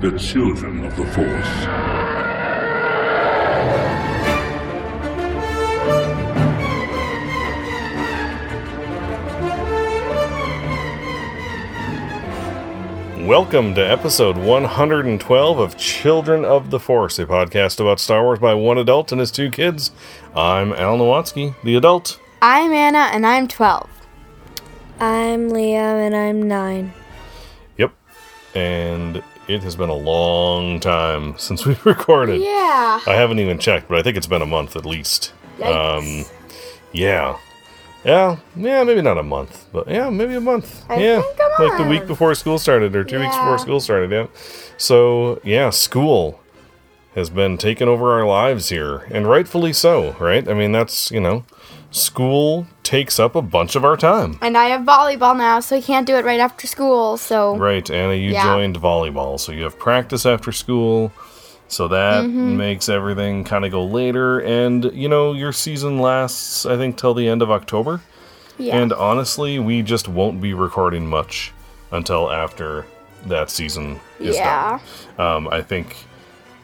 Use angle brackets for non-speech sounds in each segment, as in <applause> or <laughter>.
the children of the Force. Welcome to episode 112 of Children of the Force, a podcast about Star Wars by one adult and his two kids. I'm Al Nowatzki, the adult. I'm Anna and I'm 12. I'm Liam and I'm nine. Yep. And it has been a long time since we <laughs> recorded. Yeah. I haven't even checked, but I think it's been a month at least. Yikes. Um, yeah. Yeah, yeah, maybe not a month, but yeah, maybe a month. I yeah, like the week before school started, or two weeks before school started. Yeah. So yeah, school has been taking over our lives here, and rightfully so, right? I mean, that's you know, school takes up a bunch of our time. And I have volleyball now, so I can't do it right after school. So Right, Anna, you Yeah. joined volleyball, so you have practice after school. So that Mm-hmm. makes everything kind of go later, and you know your season lasts, I think, till the end of October. yeah. And honestly, we just won't be recording much until after that season is yeah. done. Um, I think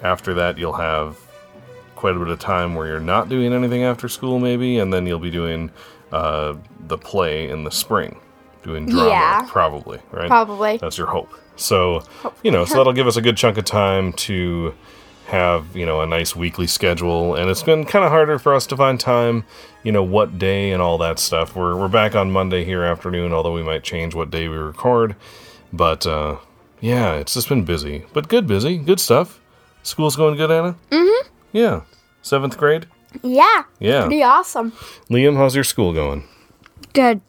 after that, you'll have quite a bit of time where you're not doing anything after school, maybe, and then you'll be doing uh, the play in the spring, doing drama, Yeah. probably, right? Probably. That's your hope. So, you know, so that'll <laughs> give us a good chunk of time to have, you know, a nice weekly schedule. And it's been kind of harder for us to find time, you know, what day and all that stuff. We're, we're back on Monday here afternoon, although we might change what day we record. But, uh, yeah, it's just been busy. But good busy. Good stuff. School's going good, Anna? Mm-hmm. Yeah. Seventh grade? Yeah. Yeah. Pretty awesome. Liam, how's your school going? Good.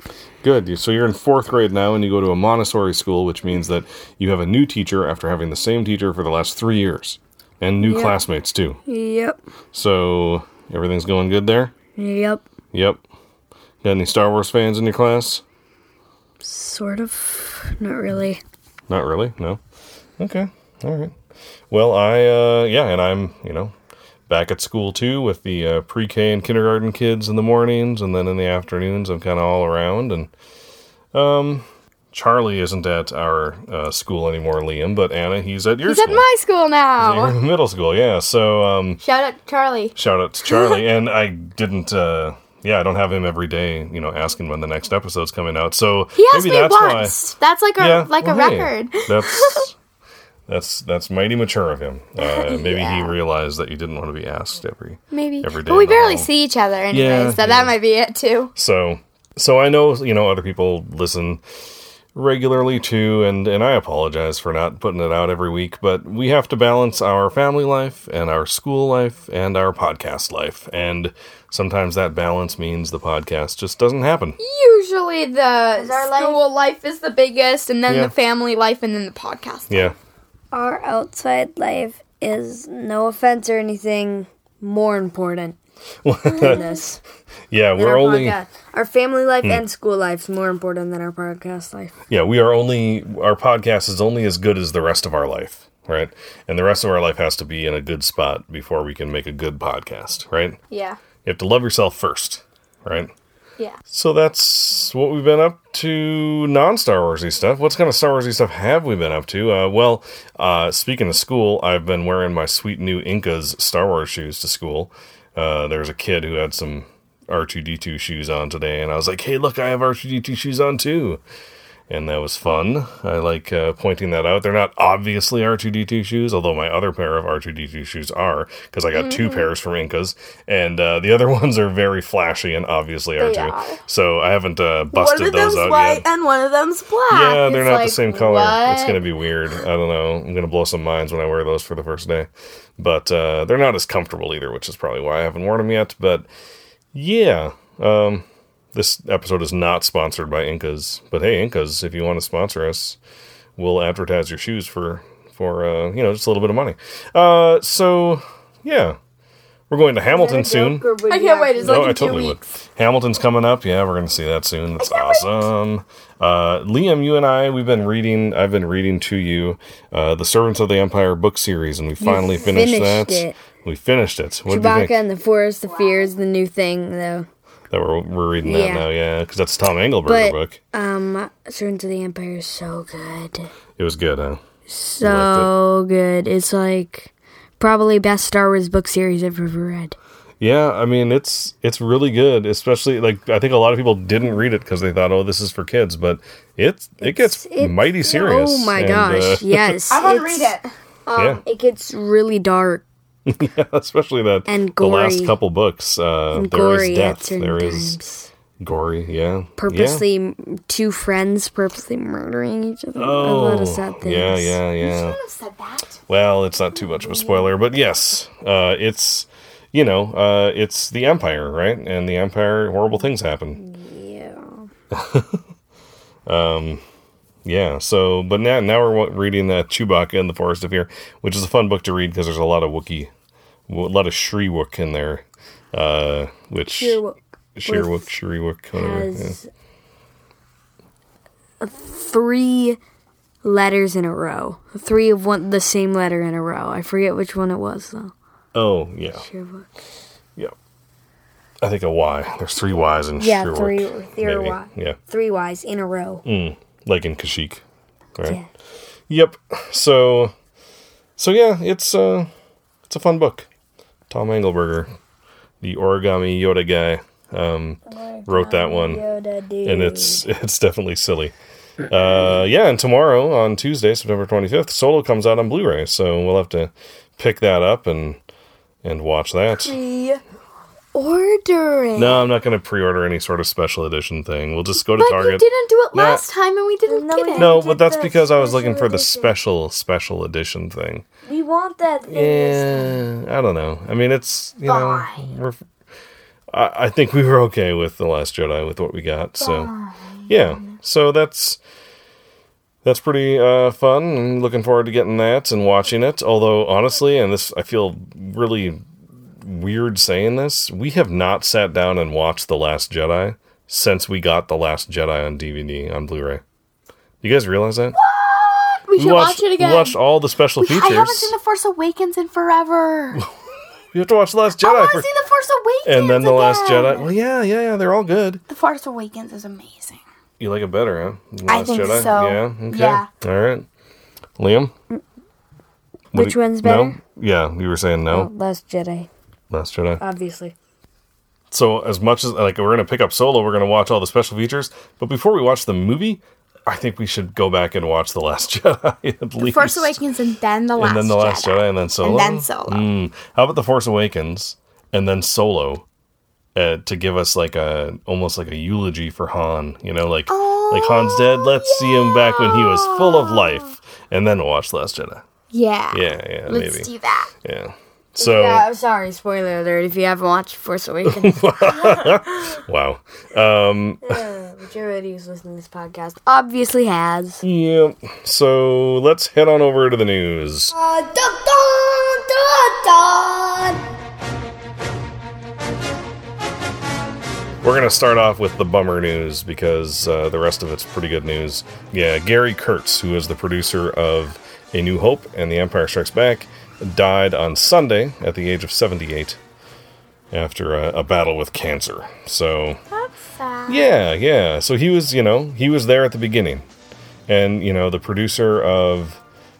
Good. So you're in fourth grade now, and you go to a Montessori school, which means that you have a new teacher after having the same teacher for the last three years, and new Yep. classmates too. Yep. So everything's going good there. Yep. Yep. Got any Star Wars fans in your class? Sort of. Not really. Not really. No. Okay. All right. Well, I uh, yeah, and I'm you know back at school too with the uh, pre-K and kindergarten kids in the mornings, and then in the afternoons I'm kind of all around. And um, Charlie isn't at our uh, school anymore, Liam, but Anna, he's at your school. He's at my school now. <laughs> middle school, yeah. So um, Shout out to Charlie. shout out to Charlie, <laughs> and I didn't. Uh, yeah, I don't have him every day, you know, asking when the next episode's coming out. So He asked me once. That's like a yeah, like well, a hey, record. That's <laughs> that's that's mighty mature of him. Uh, <laughs> maybe he realized that you didn't want to be asked every Maybe. every day But we barely hall. see each other anyways, Yeah, so yeah. that might be it too. So so I know you know other people listen regularly too, and and I apologize for not putting it out every week, but we have to balance our family life and our school life and our podcast life, and sometimes that balance means the podcast just doesn't happen. Usually the our life- school life is the biggest and then Yeah. the family life and then the podcast. Yeah. Our outside life is, no offense or anything, more important <laughs> than this. Yeah, we're our only podcast. Our family life hmm. and school life's more important than our podcast life. Yeah, we are only our podcast is only as good as the rest of our life, right? And the rest of our life has to be in a good spot before we can make a good podcast, right? Yeah. You have to love yourself first, right? Yeah. So that's what we've been up to non Star Warsy stuff. What kind of Star Warsy stuff have we been up to? Uh, well, uh, speaking of school, I've been wearing my sweet new Inkkas Star Wars shoes to school. Uh, there was a kid who had some R2D2 shoes on today, and I was like, hey, look, I have R2D2 shoes on too. And that was fun. I like uh, pointing that out. They're not obviously R2D2 shoes, although my other pair of R2D2 shoes are, because I got two pairs from Inkkas, and uh, the other <laughs> ones are very flashy and obviously They R2. are. So I haven't uh, busted one of those them's out white yet. and one of them's black. Yeah, they're It's not like, the same color. It's going to be weird. I don't know. I'm going to blow some minds when I wear those for the first day. But uh, they're not as comfortable either, which is probably why I haven't worn them yet. But yeah, um, this episode is not sponsored by Inkkas. But hey, Inkkas, if you want to sponsor us, we'll advertise your shoes for for uh, you know just a little bit of money. Uh, so yeah, we're going to Hamilton soon. I can't wait. It's like No, in I two totally would. Hamilton's coming up. Yeah, we're going to see that soon. That's awesome. Uh, Liam, you and I, we've been reading. I've been reading to you uh, the Servants of the Empire book series, and we finally finished, finished that. it. We finished it. What did you Chewbacca think? and the Forest of Fear is the new thing, though. That we're, we're reading that Yeah. now, yeah, because that's Tom Angleberger But book. um, Servants of the Empire is so good. It was good, huh? So good. It's like probably best Star Wars book series I've ever read. Yeah, I mean it's it's really good, especially like I think a lot of people didn't read it because they thought, oh, this is for kids, but it's it gets It- mighty serious. Oh my and, gosh! uh, <laughs> yes, I want to it's- read it. yeah, It gets really dark <laughs> especially that And the last couple books. Uh, and there is gory at death. certain There is times. gory. Yeah, Purposely, m two friends purposely murdering each other. Yeah. a Oh, lot of sad things. yeah, yeah, yeah. Shouldn't have said that. Well, it's not too much of a spoiler, but yes, uh, it's you know, uh, it's the Empire, right? And the Empire, horrible things happen. Yeah. <laughs> Yeah. So, but now now we're reading that Chewbacca in the Forest of Fear, which is a fun book to read because there's a lot of Wookiee, a lot of Shyriiwook in there, uh, which Shyriiwook, Shyriiwook, whatever. yeah. has three letters in a row. Three of one the same letter in a row. I forget which one it was though. Oh, yeah, Sherwook. yeah. I think a Y. There's three Y's in Yeah, Shyriiwook, three. There maybe. Y. Yeah, Three Y's in a row. Like in Kashyyyk, right? Yeah. Yep. So, so yeah, it's uh, it's a fun book. Tom Angleberger, the origami Yoda guy, um, wrote that one, and it's <laughs> it's definitely silly. Uh, yeah, and tomorrow on Tuesday, September twenty fifth, Solo comes out on Blu-ray, so we'll have to pick that up and and watch that. Ordering. No, I'm not going to pre-order any sort of special edition thing. We'll just go to But Target. you didn't do it Nah. last time, and we didn't No, get it. No, but that's because I was looking for the edition. special special edition thing. We want that. Thing. Yeah, I don't know. I mean, it's you know, Fine. we're. I, I think we were okay with the Last Jedi with what we got. So, yeah. So that's that's pretty uh, fun. and looking forward to getting that and watching it. Although honestly, and this I feel really weird saying this, we have not sat down and watched the Last Jedi since we got the Last Jedi on DVD on Blu-ray. You guys realize that? We should we watched, watch it again. We watched all the special We- features. I haven't seen The Force Awakens in forever. <laughs> You have to watch the Last I Jedi want for- to see The Force Awakens. and then the Last. Jedi. Well, yeah, yeah, yeah. They're all good. The Force Awakens is amazing. You like it better, huh? The I think Jedi? so. Yeah. Okay. Yeah. All right. Liam. Which you- one's no? better? Yeah, you were saying no. Oh, Last Jedi, Last Jedi. obviously. So as much as like we're gonna pick up Solo, we're gonna watch all the special features. But before we watch the movie, I think we should go back and watch the Last <laughs> Jedi at least. Force Awakens and then The Last and then the Last Jedi, and then Solo. And then Solo. Mm. How about the Force Awakens and then Solo, uh, to give us like a almost like a eulogy for Han? You know, like like Han's dead. Let's see him back when he was full of life, and then watch Last Jedi. Yeah. Yeah, yeah, Let's maybe. do that. Yeah. So Yeah, I'm sorry, spoiler alert. If you haven't watched Force Awakens, <laughs> wow. Um, <laughs> majority who's listening to this podcast obviously has. yeah. So let's head on over to the news. We're going to start off with the bummer news because uh, the rest of it's pretty good news. Yeah, Gary Kurtz, who is the producer of A New Hope and The Empire Strikes Back, died on Sunday at the age of 78 after a, a battle with cancer. So, yeah, yeah. So he was, you know, he was there at the beginning. And, you know, the producer of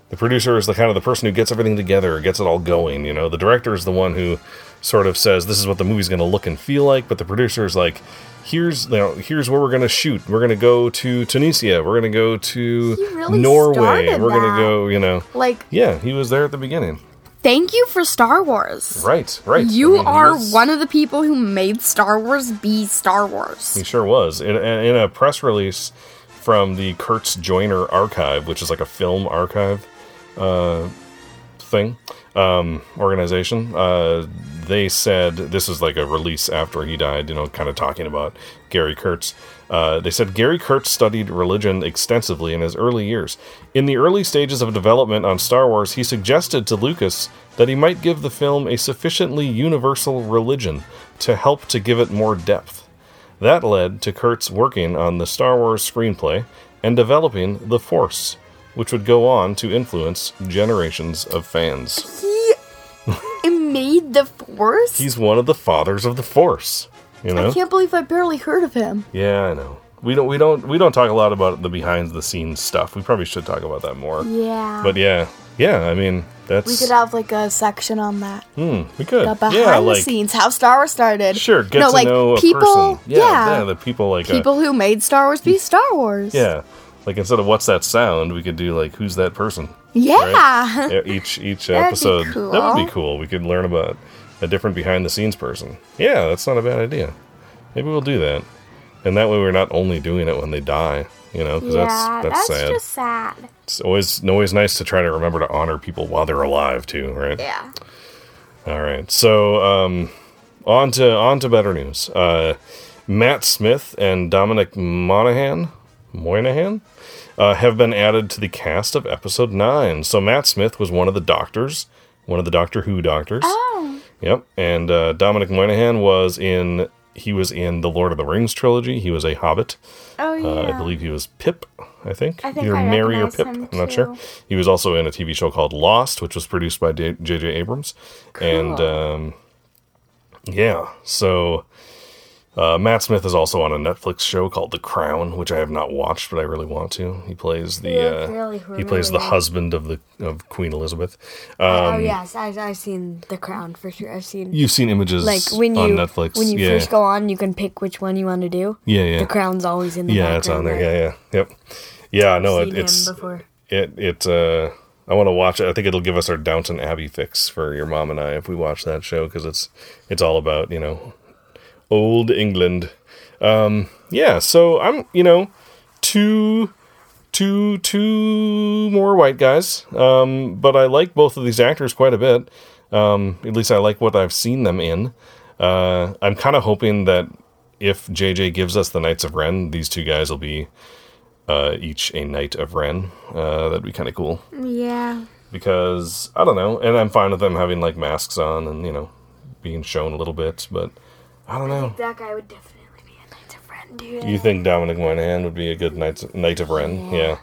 the producer is the kind of the person who gets everything together, gets it all going, you know. The director is the one who sort of says this is what the movie's going to look and feel like, but the producer is like here's you know, here's where we're going to shoot. We're going to go to Tunisia. We're going to go to really Norway. We're going to go, you know. Like, Yeah, he was there at the beginning. Thank you for Star Wars. Right, right. You I mean, are was- one of the people who made Star Wars be Star Wars. He sure was. In, in a press release from the Kurtz Joiner Archive, which is like a film archive uh, thing, um, organization, uh, they said this is like a release after he died, you know, kind of talking about Gary Kurtz. Uh, they said Gary Kurtz studied religion extensively in his early years. In the early stages of development on Star Wars, he suggested to Lucas that he might give the film a sufficiently universal religion to help to give it more depth. That led to Kurtz working on the Star Wars screenplay and developing The Force, which would go on to influence generations of fans. He <laughs> made the Force? He's one of the fathers of the Force, you know? I can't believe I barely heard of him. Yeah, I know. we don't we don't we don't talk a lot about the behind the scenes stuff. We probably should talk about that more. Yeah. But yeah, yeah. I mean, that's we could have like a section on that. hmm, we could The behind yeah, the like scenes, how Star Wars started. sure get no, to like know a people. person. Yeah, yeah, yeah, the people like uh, people who made Star Wars be Star Wars. yeah. Like instead of what's that sound, we could do like who's that person? Yeah. Yeah, each each <laughs> episode. That would be cool. cool. We could learn about a different behind the scenes person. Yeah, that's not a bad idea. Maybe we'll do that, and that way we're not only doing it when they die. You know, because yeah, that's that's, sad. just sad. It's always always nice to try to remember to honor people while they're alive too, right? Yeah. All right. So um, on to on to better news. Uh, Matt Smith and Dominic Monaghan Moynihan uh, have been added to the cast of episode nine. So Matt Smith was one of the doctors, one of the Doctor Who doctors. Oh. Yep. And uh, Dominic Moynihan was in he was in the Lord of the Rings trilogy. He was a Hobbit. Oh yeah. Uh, I believe he was Pip. I think, I think either I Merry or Pip. I'm not sure. He was also in a TV show called Lost, which was produced by J- J.J. Abrams, and Cool. um, yeah. So uh, Matt Smith is also on a Netflix show called The Crown, which I have not watched, but I really want to. He plays the Yeah, uh, really he plays the husband of the of Queen Elizabeth. oh Um, yes, I, I've seen The Crown for sure. I've seen You've seen images like when you on Netflix. when you yeah. first go on, you can pick which one you want to do. yeah, yeah, The Crown's always in the yeah. It's on there. Yeah, yeah, yep. Yeah, no, I've it, it's before. it it uh I want to watch it. I think it'll give us our Downton Abbey fix for your mom and I if we watch that show because it's it's all about you know old England. Um, yeah, so I'm you know two two two more white guys, um, but I like both of these actors quite a bit. Um, at least I like what I've seen them in. Uh, I'm kind of hoping that if JJ gives us the Knights of Ren, these two guys will be uh, each a Knight of Ren. Uh, that'd be kind of cool Yeah. because I don't know, and I'm fine with them having like masks on and you know being shown a little bit, but I don't know. That guy would definitely be a Knight of Ren, dude. You think Dominic Moynihan would be a good Knight Knight of Ren? Yeah.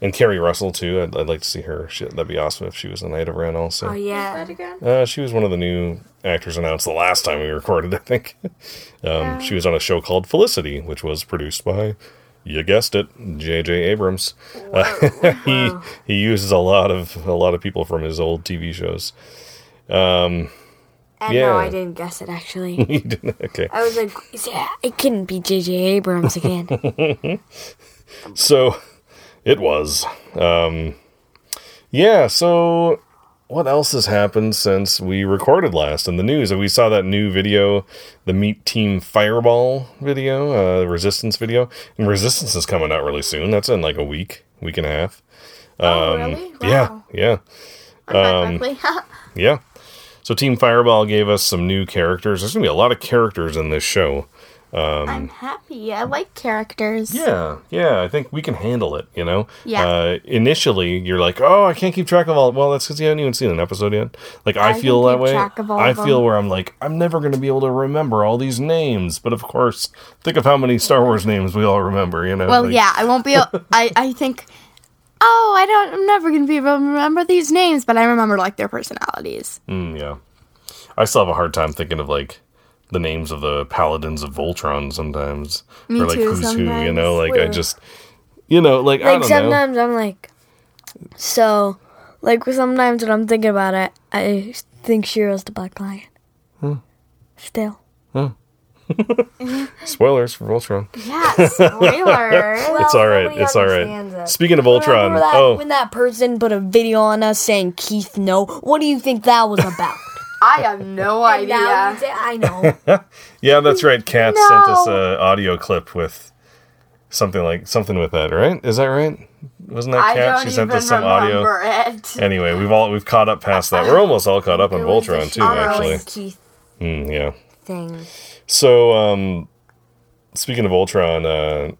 And Keri Russell too. I'd, I'd like to see her. Shit, that'd be awesome if she was a Knight of Ren also. Oh yeah. again? Uh, she was one of the new actors announced the last time we recorded, <laughs> I think. um, She was on a show called Felicity, which was produced by, you guessed it, J.J. Abrams. Uh, <laughs> he <laughs> he uses a lot of a lot of people from his old TV shows. And Yeah. no, I didn't guess it actually. <laughs> He didn't- okay, I was like, yeah, it couldn't be J.J. Abrams again. <laughs> so it was. Um, yeah, so what else has happened since we recorded last in the news? We saw that new video, the Meet Team Fireball video, uh, the Resistance video. And Resistance is coming out really soon. That's in like a week, week and a half. oh really? Um, Yeah, yeah, I'm <laughs> yeah. So Team Fireball gave us some new characters. There's gonna be a lot of characters in this show. I'm happy. I like characters. Yeah, yeah, I think we can handle it, you know? Yeah. Uh, initially, you're like, oh, I can't keep track of all. Well, that's because you haven't even seen an episode yet. Like, I, I feel that way. track of all I feel them. where I'm like, I'm never going to be able to remember all these names. But of course, think of how many Star Wars names we all remember, you know? Well, Like, yeah, I won't be. <laughs> I I think. Oh, I don't. I'm never gonna be able to remember these names, but I remember like their personalities. Mm, yeah. I still have a hard time thinking of, like, the names of the paladins of Voltron sometimes. Me or, like, too, who's who, you know? sometimes. Like, I just, you know, like, I like don't know. sometimes I'm like, so, like sometimes when I'm thinking about it, I think Shiro's the Black Lion. Hmm. Still. <laughs> Spoilers for Voltron. Yeah, spoiler. <laughs> It's all right. It's all right. it. Speaking of Voltron, that, oh, when that person put a video on us saying Keith no? What do you think that was about? <laughs> I have no And now idea. you say, I know. Yeah, that's right. Kat sent us No. a audio clip with something like something with that, right? Is that right? Wasn't that I Kat? don't She sent even us some audio. remember it. Anyway, we've all we've caught up past that. We're almost all caught up on It was a Voltron too, Shiro actually. and Keith Mm, yeah. thing. So, um, speaking of Ultron, uh,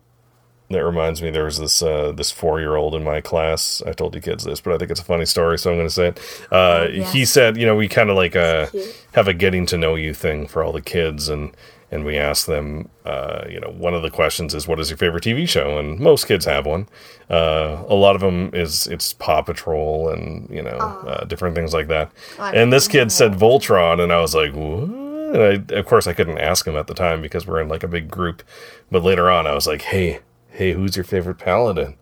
that reminds me, there was this uh, this four year old in my class. I told you kids this, but I think it's a funny story, so I'm going to say it. Uh, yes. He said, you know, we kind of like uh, have a getting to know you thing for all the kids, and and we ask them, uh, you know, one of the questions is, what is your favorite TV show? And most kids have one. Uh, a lot of them is it's Paw Patrol and you know uh, different things like that. And this kid said Voltron, and I was like, what? And I, of course, I couldn't ask him at the time because we're in like a big group. But later on, I was like, "Hey, hey, who's your favorite paladin?"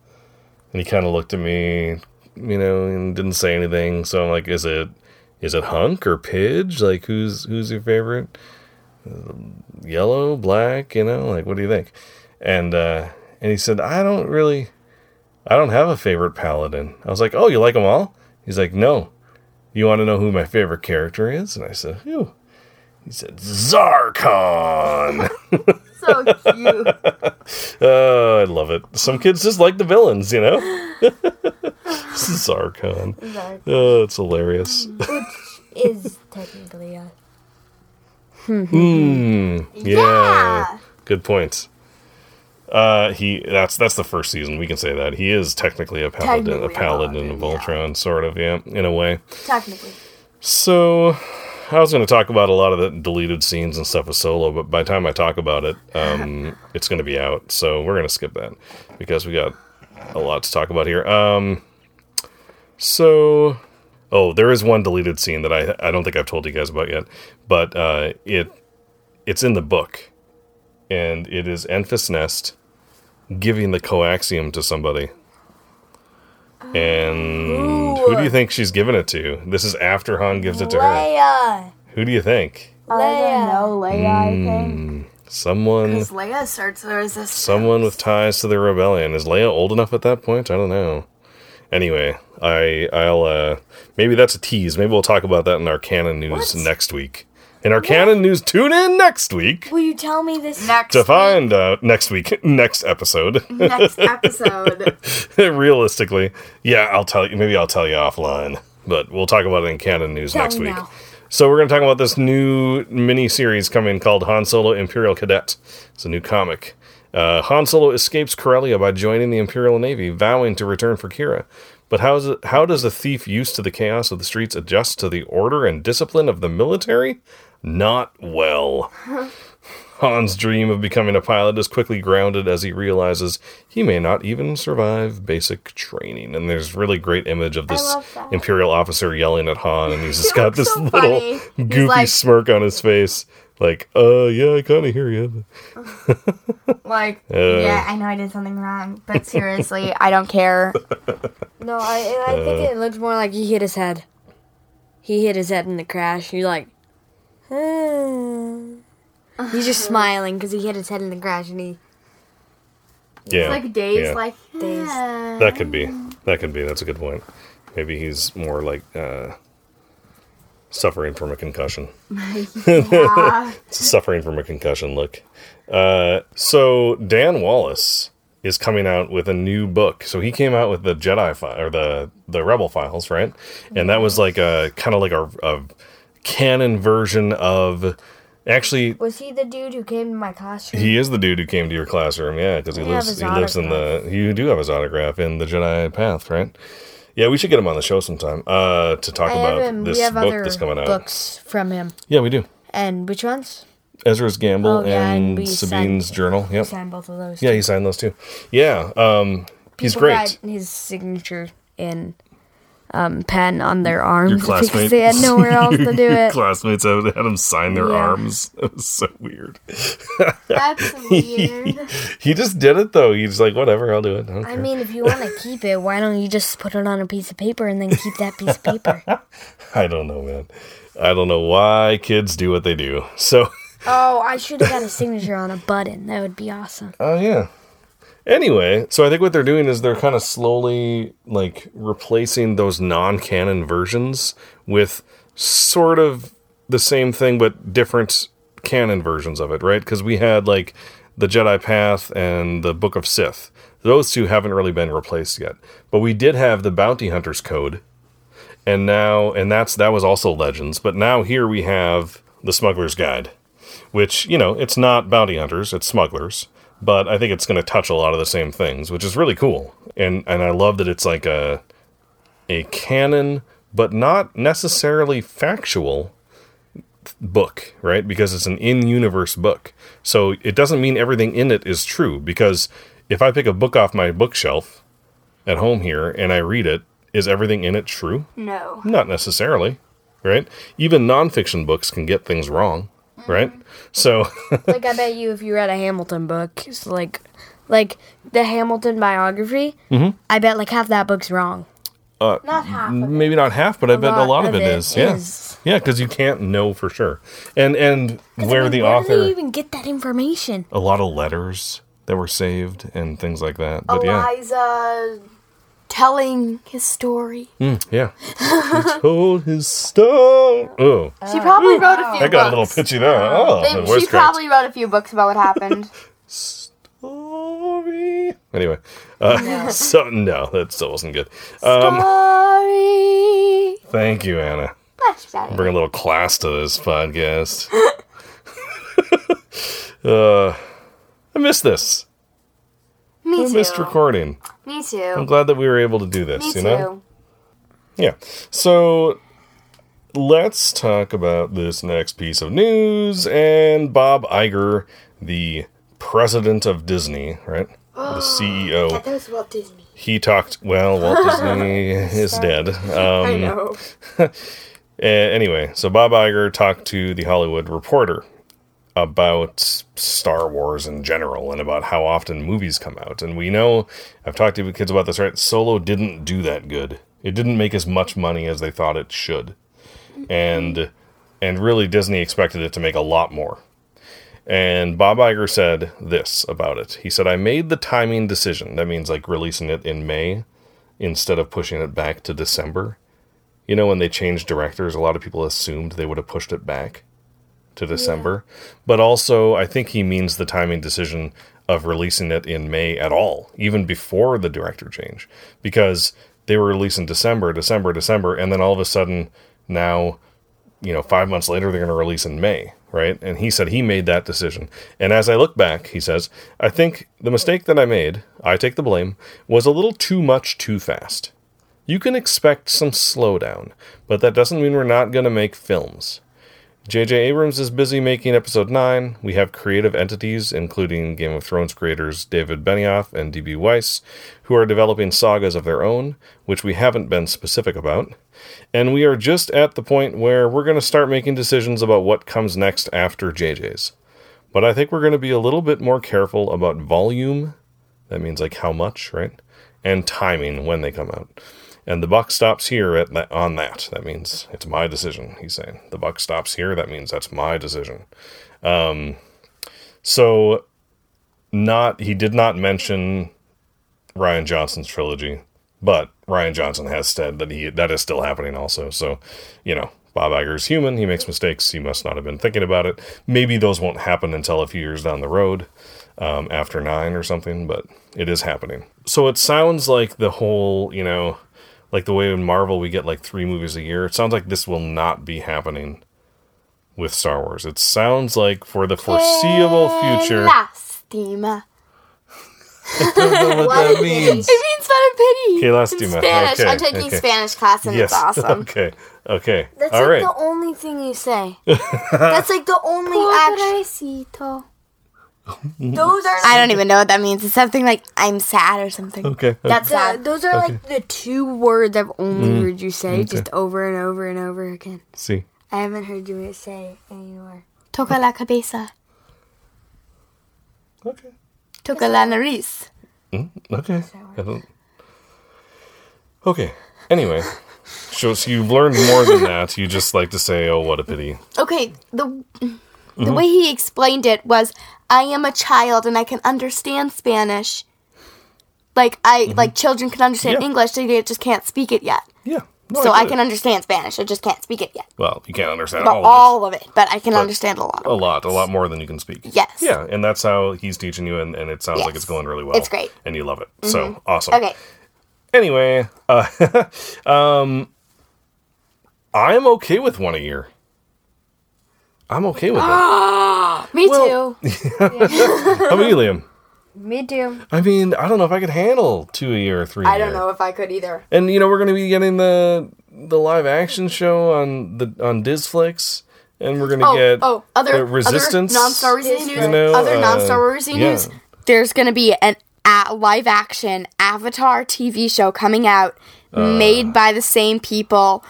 And he kind of looked at me, you know, and didn't say anything. So I'm like, "Is it, is it Hunk or Pidge? Like, who's who's your favorite? Um, yellow, black? You know, like, what do you think?" And uh, and he said, "I don't really, I don't have a favorite paladin." I was like, "Oh, you like them all?" He's like, "No." You want to know who my favorite character is? And I said, Who? He said, Zarkon. <laughs> So cute. <laughs> Oh, I love it. Some kids just like the villains, you know? <laughs> Zarkon. Oh, it's hilarious. Which is technically a Hmm. Yeah. Yeah. Good point. Uh, he that's that's the first season. We can say that he is technically a paladin, Technically a a paladin of paladin, yeah. Voltron, sort of, yeah, in a way. Technically. So, I was going to talk about a lot of the deleted scenes and stuff with Solo, but by the time I talk about it, um, <laughs> it's going to be out. So we're going to skip that because we got a lot to talk about here. Um, so, oh, there is one deleted scene that I I don't think I've told you guys about yet, but uh, it it's in the book, and it is Enfys Nest giving the coaxium to somebody. And who do you think she's giving it to? This is after Han gives it to her. Leia. Who do you think? I don't know, Leia, I think. Someone Because Leia starts the resistance. someone with ties to the rebellion. Is Leia old enough at that point? I don't know. Anyway, I I'll uh maybe that's a tease. Maybe we'll talk about that in our canon news What? next week. In our canon news, tune in next week Will you tell me this? next to find out next week, <laughs> next episode. next <laughs> episode. <laughs> Realistically, yeah, I'll tell you. Maybe I'll tell you offline, but we'll talk about it in canon news Tell next me week. now. So we're going to talk about this new mini series coming called Han Solo Imperial Cadet. It's a new comic. Uh, Han Solo escapes Corellia by joining the Imperial Navy, vowing to return for Qi'ra. But how, is it, how does a thief used to the chaos of the streets adjust to the order and discipline of the military? Not well. Han's dream of becoming a pilot is quickly grounded as he realizes he may not even survive basic training. And there's really great image of this. Imperial officer yelling at Han, and he's <laughs> just He got this so little funny. Goofy like- smirk on his face, like, "Uh, yeah, I kind of hear you." <laughs> like, <laughs> Uh. yeah, I know I did something wrong, but seriously, I don't care. No, I I think it looks more like he hit his head. He hit his head in the crash. You're like. He's just smiling because he hit his head in the crash and he. Yeah, It's like days, yeah. like Days. That could be. That could be. That's a good point. Maybe he's more like uh, suffering from a concussion. <laughs> Yeah. <laughs> suffering from a concussion look. Uh, so Dan Wallace is coming out with a new book. So he came out with the Jedi file or the the Rebel Files, right? And that was like a kind of like a, a canon version of. Actually, Was he the dude who came to my classroom? he is the dude who came to your classroom, yeah, because he lives he lives in the you do have his autograph in the Jedi Path, right? Yeah, we should get him on the show sometime uh, to talk I about him. this book that's coming out. books from him. Yeah, we do. And which ones? Ezra's Gamble Oh, yeah, and and Sabine's signed- Journal. Yep. He signed both of those. Yeah, he signed those too. Yeah, um, he's People great. his signature in um, pen on their arms classmate. because they had nowhere else to do <laughs> it. Classmates had had him sign their Yeah. arms. <laughs> It was so weird. That's <laughs> weird. He just did it though. He's like, whatever, I'll do it. I, I mean, if you want to keep it, why don't you just put it on a piece of paper and then keep that piece of paper? I don't know, man. I don't know why kids do what they do. So, Oh, I should have got a signature on a button. That would be awesome. oh yeah. Anyway, so I think what they're doing is they're kind of slowly like replacing those non-canon versions with sort of the same thing but different canon versions of it, right? Because we had like the Jedi Path and the Book of Sith. Those two haven't really been replaced yet, but we did have the Bounty Hunters Code, and now and that's that was also Legends. But now here we have the Smuggler's Guide, which you know it's not bounty hunters, it's smugglers. But I think it's going to touch a lot of the same things, which is really cool. And and I love that it's like a a canon, but not necessarily factual book, right? Because it's an in-universe book. So it doesn't mean everything in it is true because if I pick a book off my bookshelf at home here and I read it, is everything in it true? No. Not necessarily, right? Even nonfiction books can get things wrong. Right? So, <laughs> like I bet you if you read a Hamilton book, it's like like the Hamilton biography, Mm-hmm. I bet like half that book's wrong. Not half. Maybe not half, but I bet a lot of of it it is. Yeah, is. yeah, because you can't know for sure, and and where I mean, the where author, even get that information? a lot of letters that were saved and things like that. But yeah, Eliza telling his story. Mm, yeah, he <laughs> told his story. Oh, She probably wrote a few I got a little books. pitchy there. Oh, They- the voice she cracks. probably wrote a few books about what happened. Story. Anyway, uh, <laughs> so no, that still wasn't good. Um, Story. thank you, Anna. Much better. Bring a little class to this podcast. <laughs> uh, I missed this. Me I too. missed recording. Me too. I'm glad that we were able to do this. Me you too. know. Yeah. So let's talk about this next piece of news and Bob Iger, the president of Disney, right? The CEO. That was Walt Disney. He talked. Well, Walt <laughs> Disney is dead. <laughs> I Um, know. <laughs> anyway, so Bob Iger talked to the Hollywood Reporter about Star Wars in general and about how often movies come out. And we know, I've talked to kids about this, right? Solo didn't do that good. It didn't make as much money as they thought it should. And and really Disney expected it to make a lot more. And Bob Iger said this about it. He said, I made the timing decision. That means like releasing it in May instead of pushing it back to December. You know, when they changed directors, a lot of people assumed they would have pushed it back to December. But also, I think he means the timing decision of releasing it in May at all, even before the director change, because they were releasing December, December, December, and then all of a sudden now, you know, five months later, they're going to release in May, right? And he said he made that decision. And as I look back, he says, I think the mistake that I made, I take the blame, was a little too much too fast. You can expect some slowdown, but that doesn't mean we're not going to make films. J.J. Abrams is busy making episode 9. We have creative entities, including Game of Thrones creators David Benioff and D.B. Weiss, who are developing sagas of their own, which we haven't been specific about. And we are just at the point where we're going to start making decisions about what comes next after JJ's. But I think we're going to be a little bit more careful about volume. That means like how much, right? And timing when they come out. And the buck stops here at that, on that. That means it's my decision, he's saying. The buck stops here. That means that's my decision. Um, so, not he did not mention Rian Johnson's trilogy, but Rian Johnson has said that he that is still happening also. So, you know, Bob Iger's human. He makes mistakes. He must not have been thinking about it. Maybe those won't happen until a few years down the road, um, after nine or something. But it is happening. So it sounds like the whole, you know, like the way in Marvel we get like three movies a year. It sounds like this will not be happening with Star Wars. It sounds like for the foreseeable future. Lástima. I don't know what that <laughs> means. It means not a pity. Que lástima. In Spanish. Okay, I'm taking okay. Spanish class and Yes. it's awesome. Okay. Okay. That's All like right. the only thing you say. <laughs> That's like the only action. Pobrecito. <laughs> Those are I don't even know what that means. It's something like I'm sad or something. Okay. That's the, sad. those are like the two words I've only Mm-hmm. heard you say just over and over and over again. See. I haven't heard you say anymore. Toca la cabeza. Okay. Toca la nariz. Okay. I don't... <laughs> Okay. Anyway, so, so you've learned more than that. You just like to say, "Oh, what a pity." Okay, the Mm-hmm. the way he explained it was I am a child and I can understand Spanish. Like I like children can understand Mm-hmm. Yeah. English, they just can't speak it yet. Yeah. No, so I get can understand Spanish, I just can't speak it yet. Well, you can't understand But all, of all of it, but I can understand a lot it. A it. lot, a lot more than you can speak. Yes. Yeah, and that's how he's teaching you, and, and it sounds like it's going really well. It's great. Mm-hmm. and you love it. So awesome. Okay. Anyway, uh, <laughs> um, I'm okay with one a year. I'm okay with it. <gasps> Me Well- too. <laughs> How about you, Liam? Me too. I mean, I don't know if I could handle two a year or three. a I don't know if I could either. And you know, we're going to be getting the the live action show on the on Disflix, and we're going to Oh, get oh, other uh, Resistance. non-Star Wars news. you know, other uh, non-Star Wars yeah. news. There's going to be an a- live action Avatar TV show coming out, Uh. made by the same people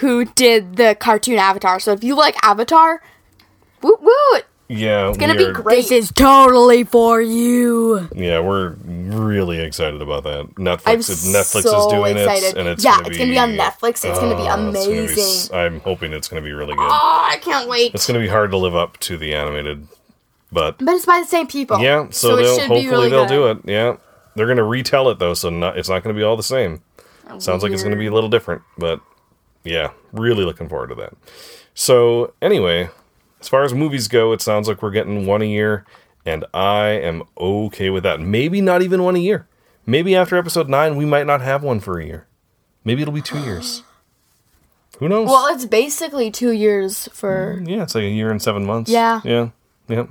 who did the cartoon Avatar. So if you like Avatar, Woot woot! Yeah, It's gonna be great. This is totally for you. Yeah, we're really excited about that. Netflix, I'm Netflix so is doing excited. it, and it's Yeah, gonna it's be, gonna be on Netflix. It's gonna be Oh, it's gonna be amazing. s- I'm hoping it's gonna be really good. Oh, I can't wait. It's gonna be hard to live up to the animated, but but it's by the same people. yeah. So, it they'll hopefully be really they'll good. do it. Yeah, they're gonna retell it though, so not, it's not gonna be all the same. Sounds like it's gonna be a little different, but yeah, really looking forward to that. So anyway, as far as movies go, it sounds like we're getting one a year, and I am okay with that. Maybe not even one a year. Maybe after episode nine, we might not have one for a year. Maybe it'll be two years. Who knows? Well, it's basically two years for. Mm, yeah, it's like a year and seven months. Yeah. yeah, yeah.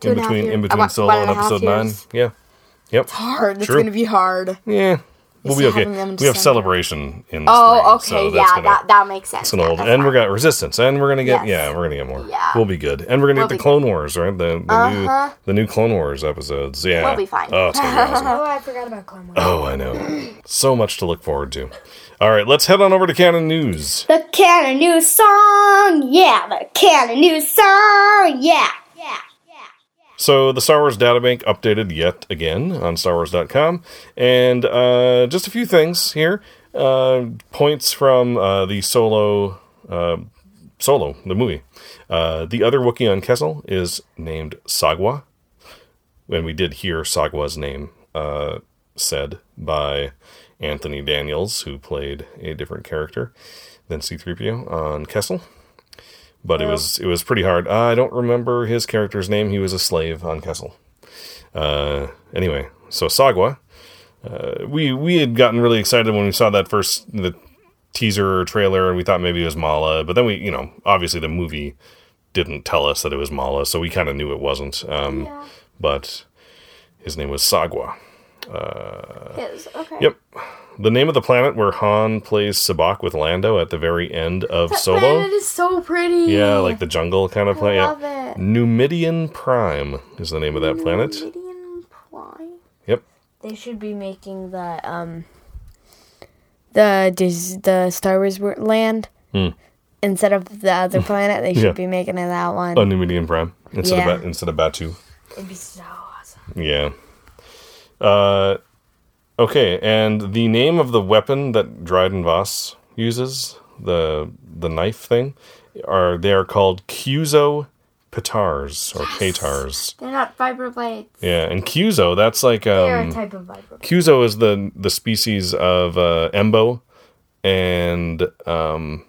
Two in and a half between, in between solo and and episode nine. Yeah, yep. It's hard. It's gonna be hard. Yeah, we'll be Just okay. them We have celebration in the Oh, spring, okay, so that's yeah, gonna, that that makes sense. It's gonna Yeah, hold, and we fine. got resistance, and we're gonna get Yes. yeah, we're gonna get more. Yeah. We'll be good, and we're gonna We'll get the Clone Wars, right? The the Uh-huh. new the new Clone Wars episodes. Yeah, We'll be fine. Oh, it's gonna be <laughs> awesome. Oh, I forgot about Clone Wars. Oh, I know. So much to look forward to. All right, let's head on over to Canon News. The Canon News song, yeah. The Canon News song, yeah. So the Star Wars databank updated yet again on StarWars.com, and uh, just a few things here. Uh, points from uh, the Solo, uh, Solo, the movie. Uh, the other Wookiee on Kessel is named Sagwa, and we did hear Sagwa's name uh, said by Anthony Daniels, who played a different character than C-3PO on Kessel but it was it was pretty hard. I don't remember his character's name. He was a slave on Kessel. Uh, anyway, so Sagwa, uh, we we had gotten really excited when we saw that first the teaser trailer, and we thought maybe it was Malla, but then we you know obviously the movie didn't tell us that it was Malla, so we kind of knew it wasn't. Um, But his name was Sagwa. His, okay. Yep. The name of the planet where Han plays sabacc with Lando at the very end of That Solo. planet is so pretty. Yeah, like the jungle kind of planet. love it. Numidian Prime is the name of that planet. Gideon Prime. Yep. They should be making the um the the Star Wars land instead of the other <laughs> planet. They should Hmm. Yeah. be making it that one. A Numidian Prime instead Yeah. of instead of Batuu. It'd be so awesome. Yeah. Uh, okay, and the name of the weapon that Dryden Voss uses, the the knife thing, are they are called Kyuzo petars or petars. They're not vibroblades. Yeah, and Kyuzo, that's like They're um, a type of vibro. Kyuzo is the the species of uh, Embo and um,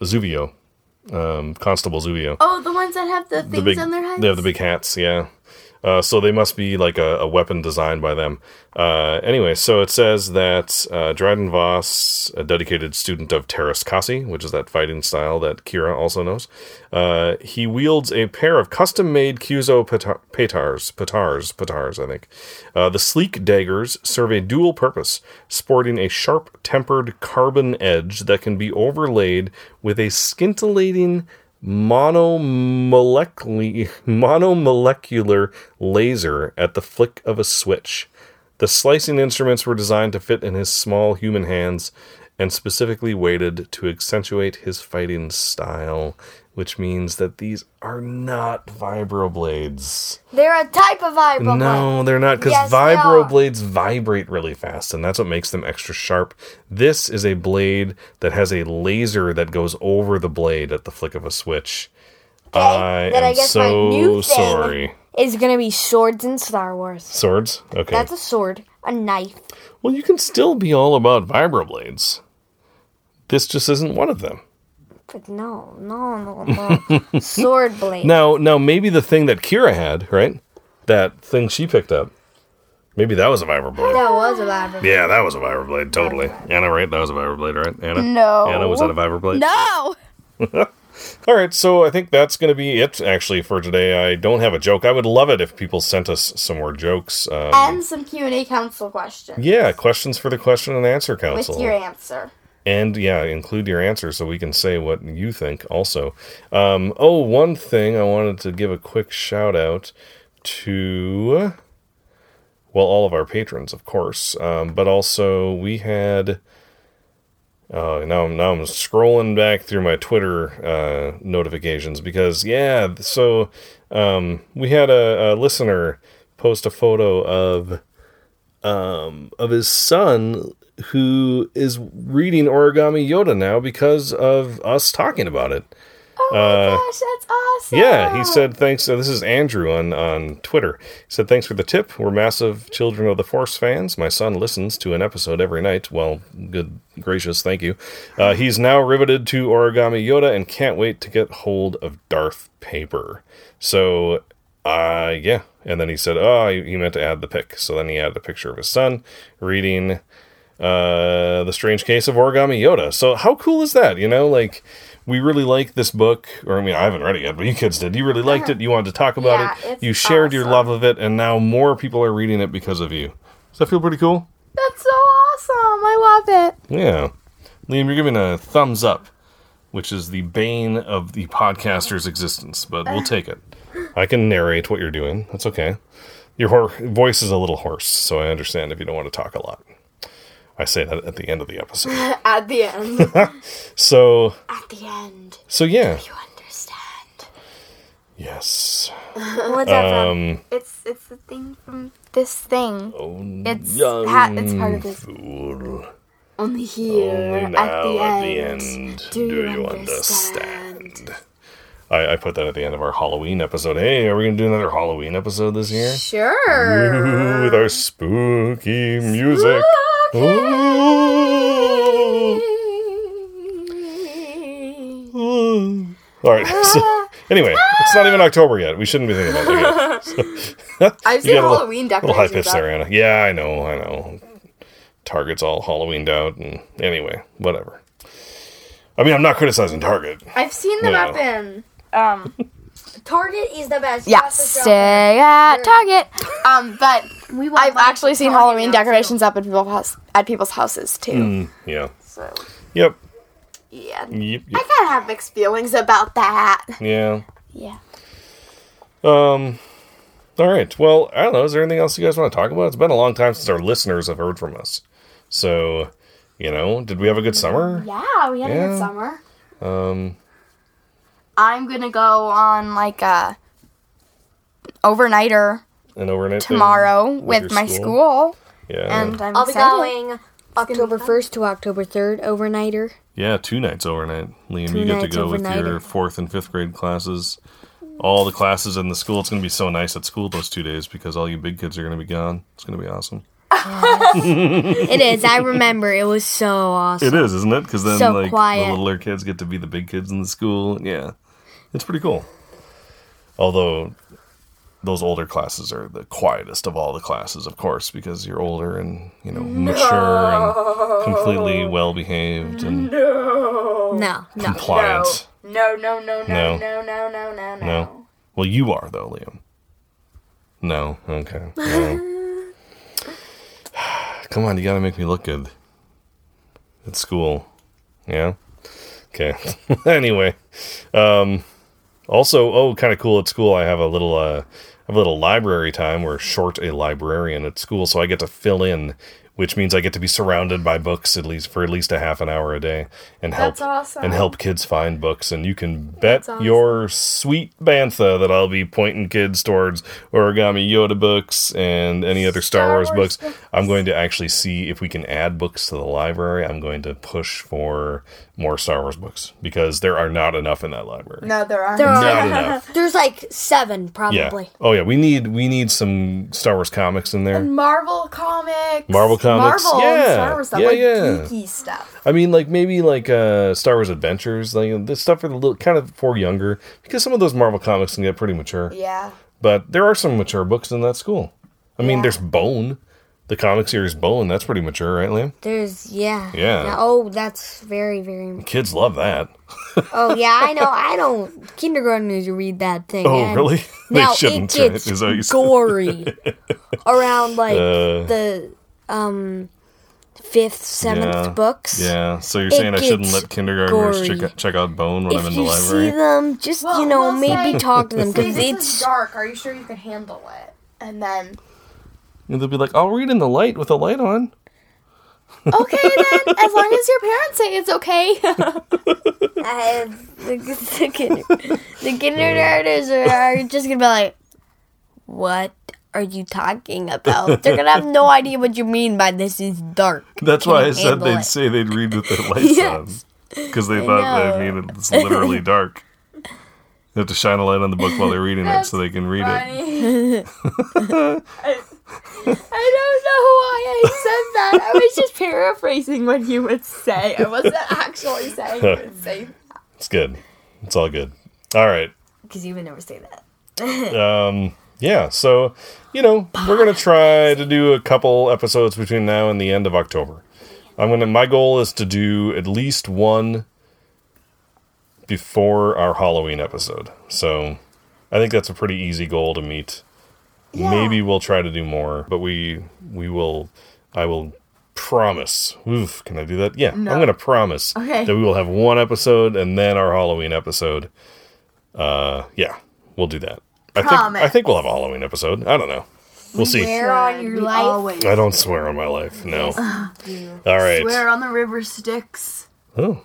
Zuvio, um, Constable Zuvio. Oh, the ones that have the things the big, on their heads. they have the big hats, yeah. Uh, so they must be like a, a weapon designed by them. Uh, anyway, so it says that uh, Dryden Voss, a dedicated student of Teräs Käsi, which is that fighting style that Qi'ra also knows, uh, he wields a pair of custom-made peta- petars, petars, petars, I think. Uh, the sleek daggers serve a dual purpose, sporting a sharp-tempered carbon edge that can be overlaid with a scintillating monomolecular, monomolecular laser at the flick of a switch. The slicing instruments were designed to fit in his small human hands and specifically weighted to accentuate his fighting style, which means that these are not vibroblades. They're a type of vibroblade. No, they're not because Yes, they vibro are. blades vibrate really fast, and that's what makes them extra sharp. This is a blade that has a laser that goes over the blade at the flick of a switch. I then I am guess my new thing- sorry. It's gonna be swords in Star Wars. Swords? Okay. That's a sword, a knife. well, you can still be all about vibroblades. This just isn't one of them. But no, no, no, no. <laughs> sword blade. Now, now maybe the thing that Qi'ra had, right? That thing she picked up. Maybe that was a vibroblade. That was a vibroblade. Yeah, that was a vibroblade, totally. Anna, right? That was a vibroblade, right? Anna? No. Anna, was that a vibroblade? No. <laughs> All right, so I think that's going to be it actually for today. I don't have a joke. I would love it if people sent us some more jokes. Um, And some Q and A council questions yeah, questions for the question and answer council. with your answer. And yeah, include your answer so we can say what you think also. Um, oh, one thing I wanted to give a quick shout out to, well, all of our patrons, of course, um, but also we had Oh, now I'm now I'm scrolling back through my Twitter uh, notifications because yeah, so um, we had a, a listener post a photo of um, of his son who is reading Origami Yoda now because of us talking about it. Oh gosh, that's awesome. Yeah, he said thanks. Uh, this is Andrew on on Twitter. He said thanks for the tip. We're massive Children of the Force fans. My son listens to an episode every night. Well, good gracious, thank you. Uh, he's now riveted to Origami Yoda and can't wait to get hold of Darth Paper. So, uh, yeah. And then he said, oh, he meant to add the pic. So then he added a picture of his son reading uh, The Strange Case of Origami Yoda. So how cool is that? You know, like we really like this book, or I mean, I haven't read it yet, but you kids did. You really liked it. You wanted to talk about Yeah, it. You shared your love of it, and now more people are reading it because of you. Does that feel pretty cool? That's so awesome. I love it. Yeah. Liam, you're giving a thumbs up, which is the bane of the podcaster's existence, but we'll take it. I can narrate what you're doing. That's okay. Your voice is a little hoarse, so I understand if you don't want to talk a lot. I say that at the end of the episode. <laughs> At the end. <laughs> So, At the end. so yeah. Do you understand. Yes. <laughs> What's that from? Um, It's it's the thing from this thing. oh, It's ha- it's part of this. fool. Only here Only at, now the, at the end. end Do, do you, you understand? understand? I, I put that at the end of our Halloween episode. Hey, are we gonna do another Halloween episode this year? Sure. Ooh, with our spooky music. Ooh. All right. <laughs> So, anyway, it's not even October yet. We shouldn't be thinking about it. yet. <laughs> <laughs> I've You seen got a little- Halloween Little high decorations. pitch there, Anna. Yeah, I know, I know. Target's all Halloweened out, and anyway, whatever. I mean, I'm not criticizing Target. I've seen them No. up in um Target is the best. yeah, That's stay at Target. Um, but We want I've actually seen Halloween now, too. decorations up at people's house, at people's houses too. Mm, yeah. So Yep. yeah, Yep. I kind of have mixed feelings about that. Yeah. Yeah. Um. All right. Well, I don't know. Is there anything else you guys want to talk about? It's been a long time since our listeners have heard from us. So, you know, did we have a good summer? Yeah, we had a good summer. Um. I'm gonna go on like a overnighter An overnight thing tomorrow with with, my school? school, Yeah. and I'm I'll be going. October 1st to October 3rd, overnighter. yeah, two nights overnight. Liam, Two you get to nights go with your fourth and fifth grade classes. All the classes in the school. It's going to be so nice at school those two days because all you big kids are going to be gone. It's going to be awesome. <laughs> It is. I remember. It was so awesome. It is, isn't it? Because then, So like, quiet. the littler kids get to be the big kids in the school. Yeah, it's pretty cool. Although those older classes are the quietest of all the classes, of course, because you're older and you know mature and completely well behaved and No, no. compliant. No, no, no, No. no, no, no, no, no, no. No. Well, you are though, Liam. No. Okay. No. <sighs> Come on, you gotta make me look good at school. Yeah. Okay. <laughs> anyway, um, also, oh, kind of cool at school. I have a little, uh, I have a little library time. We're short a librarian at school, so I get to fill in, which means I get to be surrounded by books at least for at least a half an hour a day and help awesome. and help kids find books. And you can bet awesome. your sweet bantha that I'll be pointing kids towards origami Yoda books and any other Star, Wars, Wars books. I'm going to actually see if we can add books to the library. I'm going to push for more Star Wars books because there are not enough in that library. No, there are. There are- Not <laughs> enough. There's like seven, probably. Yeah. probably. Oh yeah. We need we need some Star Wars comics in there. Marvel comics. Marvel comics, Marvel yeah, Star Wars stuff. yeah, like yeah. geeky stuff. I mean, like maybe like uh, Star Wars Adventures, like this stuff for the little kind of for younger because some of those Marvel comics can get pretty mature. Yeah. But there are some mature books in that school. I mean, Yeah. there's Bone, the comic series Bone. That's pretty mature, right, Liam? There's, yeah. Yeah. Oh, that's very, very. Kids love that. Oh, yeah, I <laughs> know. I don't. Kindergartners read that thing. Oh, and really? <laughs> they Now shouldn't. it right? gets Is that what gory <laughs> around like Uh, the um fifth, seventh Yeah. books. Yeah. So you're It saying I shouldn't let kindergartners check out, check out Bone when I'm in the library? If you library? see them, just you know, we'll maybe say- talk to them because it's dark. Are you sure you can handle it? And then And they'll be like, "I'll read in the light with the light on." Okay then, <laughs> as long as your parents say it's okay. <laughs> I, the, the, kinder, the kindergartners are, are just gonna be like, "What are you talking about?" They're gonna have no idea what you mean by this is dark. That's Can why I said they'd it? say they'd read with their <laughs> lights Yes. on. Because they thought that know. mean it's literally dark. They have to shine a light on the book while they're reading it so they can read it. I don't know why I said that. I was just paraphrasing what you would say. I wasn't actually saying you would say <laughs> It's good. It's all good. All right. because you would never say that. <laughs> Um, yeah, so, you know, we're going to try to do a couple episodes between now and the end of October. I'm to, my goal is to do at least one before our Halloween episode. So I think that's a pretty easy goal to meet. Maybe we'll try to do more, but we, we will, I will promise. Oof, can I do that? Yeah, I'm going to promise Okay. that we will have one episode and then our Halloween episode. Uh, yeah, we'll do that. I think I think we'll have a Halloween episode. I don't know. We'll see. Swear on your life. Always. I don't swear on my life. No. <laughs> All right. Swear on the river Styx Oh,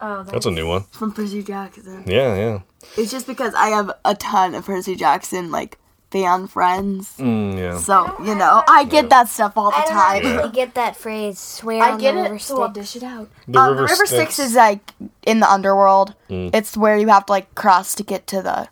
Oh, that's a new one. from Percy Jackson. Yeah, yeah. It's just because I have a ton of Percy Jackson like fan friends. Mm, yeah. So, you know, I get that stuff all the I don't time. actually get that phrase. Swear I on get the river it, so I'll dish it out. The um, River the River Styx. Styx is like in the underworld. Mm. It's where you have to like cross to get to the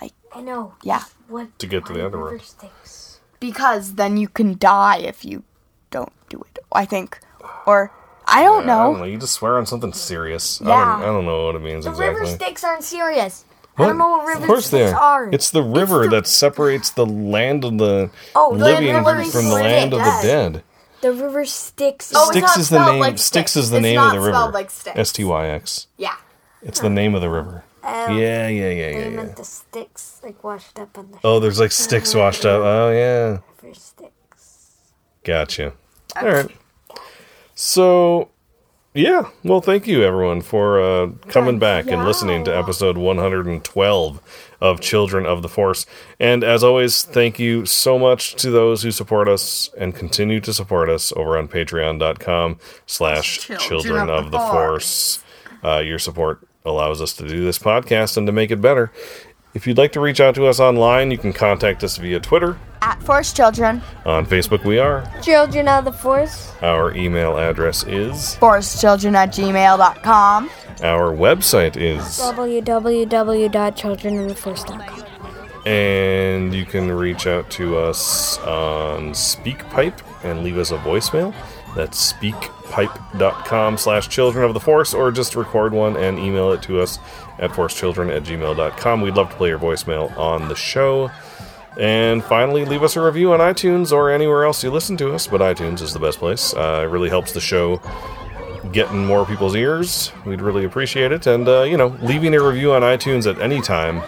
like. I know. yeah. What To get to the underworld. river Styx? Because then you can die if you don't do it. I think, or I don't Yeah, I know. don't know. You just swear on something serious. I, Yeah. don't, I don't know what it means The exactly. river Styx aren't serious. What? I don't know what river Of course they are. It's the river that separates the land of the Oh, living river from the land of the dead. the river Styx. Oh, Styx is the name. like Styx Styx. is the It's name of the river. like. S T Y X. Yeah. It's the name of the river. Oh, Yeah, yeah, yeah, yeah, yeah. meant the sticks like washed up on the Oh, there's like sticks uh-huh. washed up. Oh, yeah. river Styx. Gotcha. All right. So, yeah. Well, thank you everyone for uh, coming back and listening to episode 112 of Children of the Force. And as always, thank you so much to those who support us and continue to support us over on patreon.com slash children of the force. Uh, your support allows us to do this podcast and to make it better. If you'd like to reach out to us online, you can contact us via Twitter. At Force Children, On Facebook, we are. Children of the Force. Our email address is. forcechildren at gmail.com. Our website is. www.childrenoftheforce.com. And you can reach out to us on SpeakPipe and leave us a voicemail. That's speakpipe.com slash children of the force, or just record one and email it to us at forcechildren at gmail.com. We'd love to play your voicemail on the show. And finally, leave us a review on iTunes or anywhere else you listen to us, but iTunes is the best place. Uh, it really helps the show get in more people's ears. We'd really appreciate it. And, uh, you know, leaving a review on iTunes at any time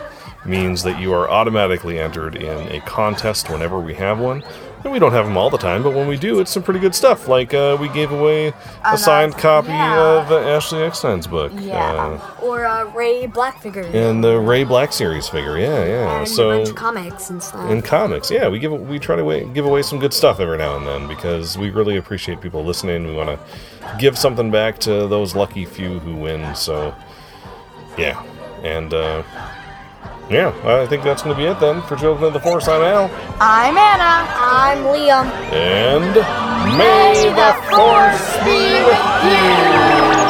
means that you are automatically entered in a contest whenever we have one. And we don't have them all the time, but when we do, it's some pretty good stuff. Like uh, we gave away a signed copy yeah. of uh, Ashley Eckstein's book. Yeah. Uh, Or uh, Rey Black figure. and the Rey Black series figure. Yeah, yeah. and a so bunch of comics and stuff. in comics, yeah, we give we try to wa- give away some good stuff every now and then because we really appreciate people listening. We want to give something back to those lucky few who win. So, yeah, and uh, yeah, I think that's going to be it then for Children of the Force. I'm Al, I'm Anna. I'm Liam. and may the Force be with you.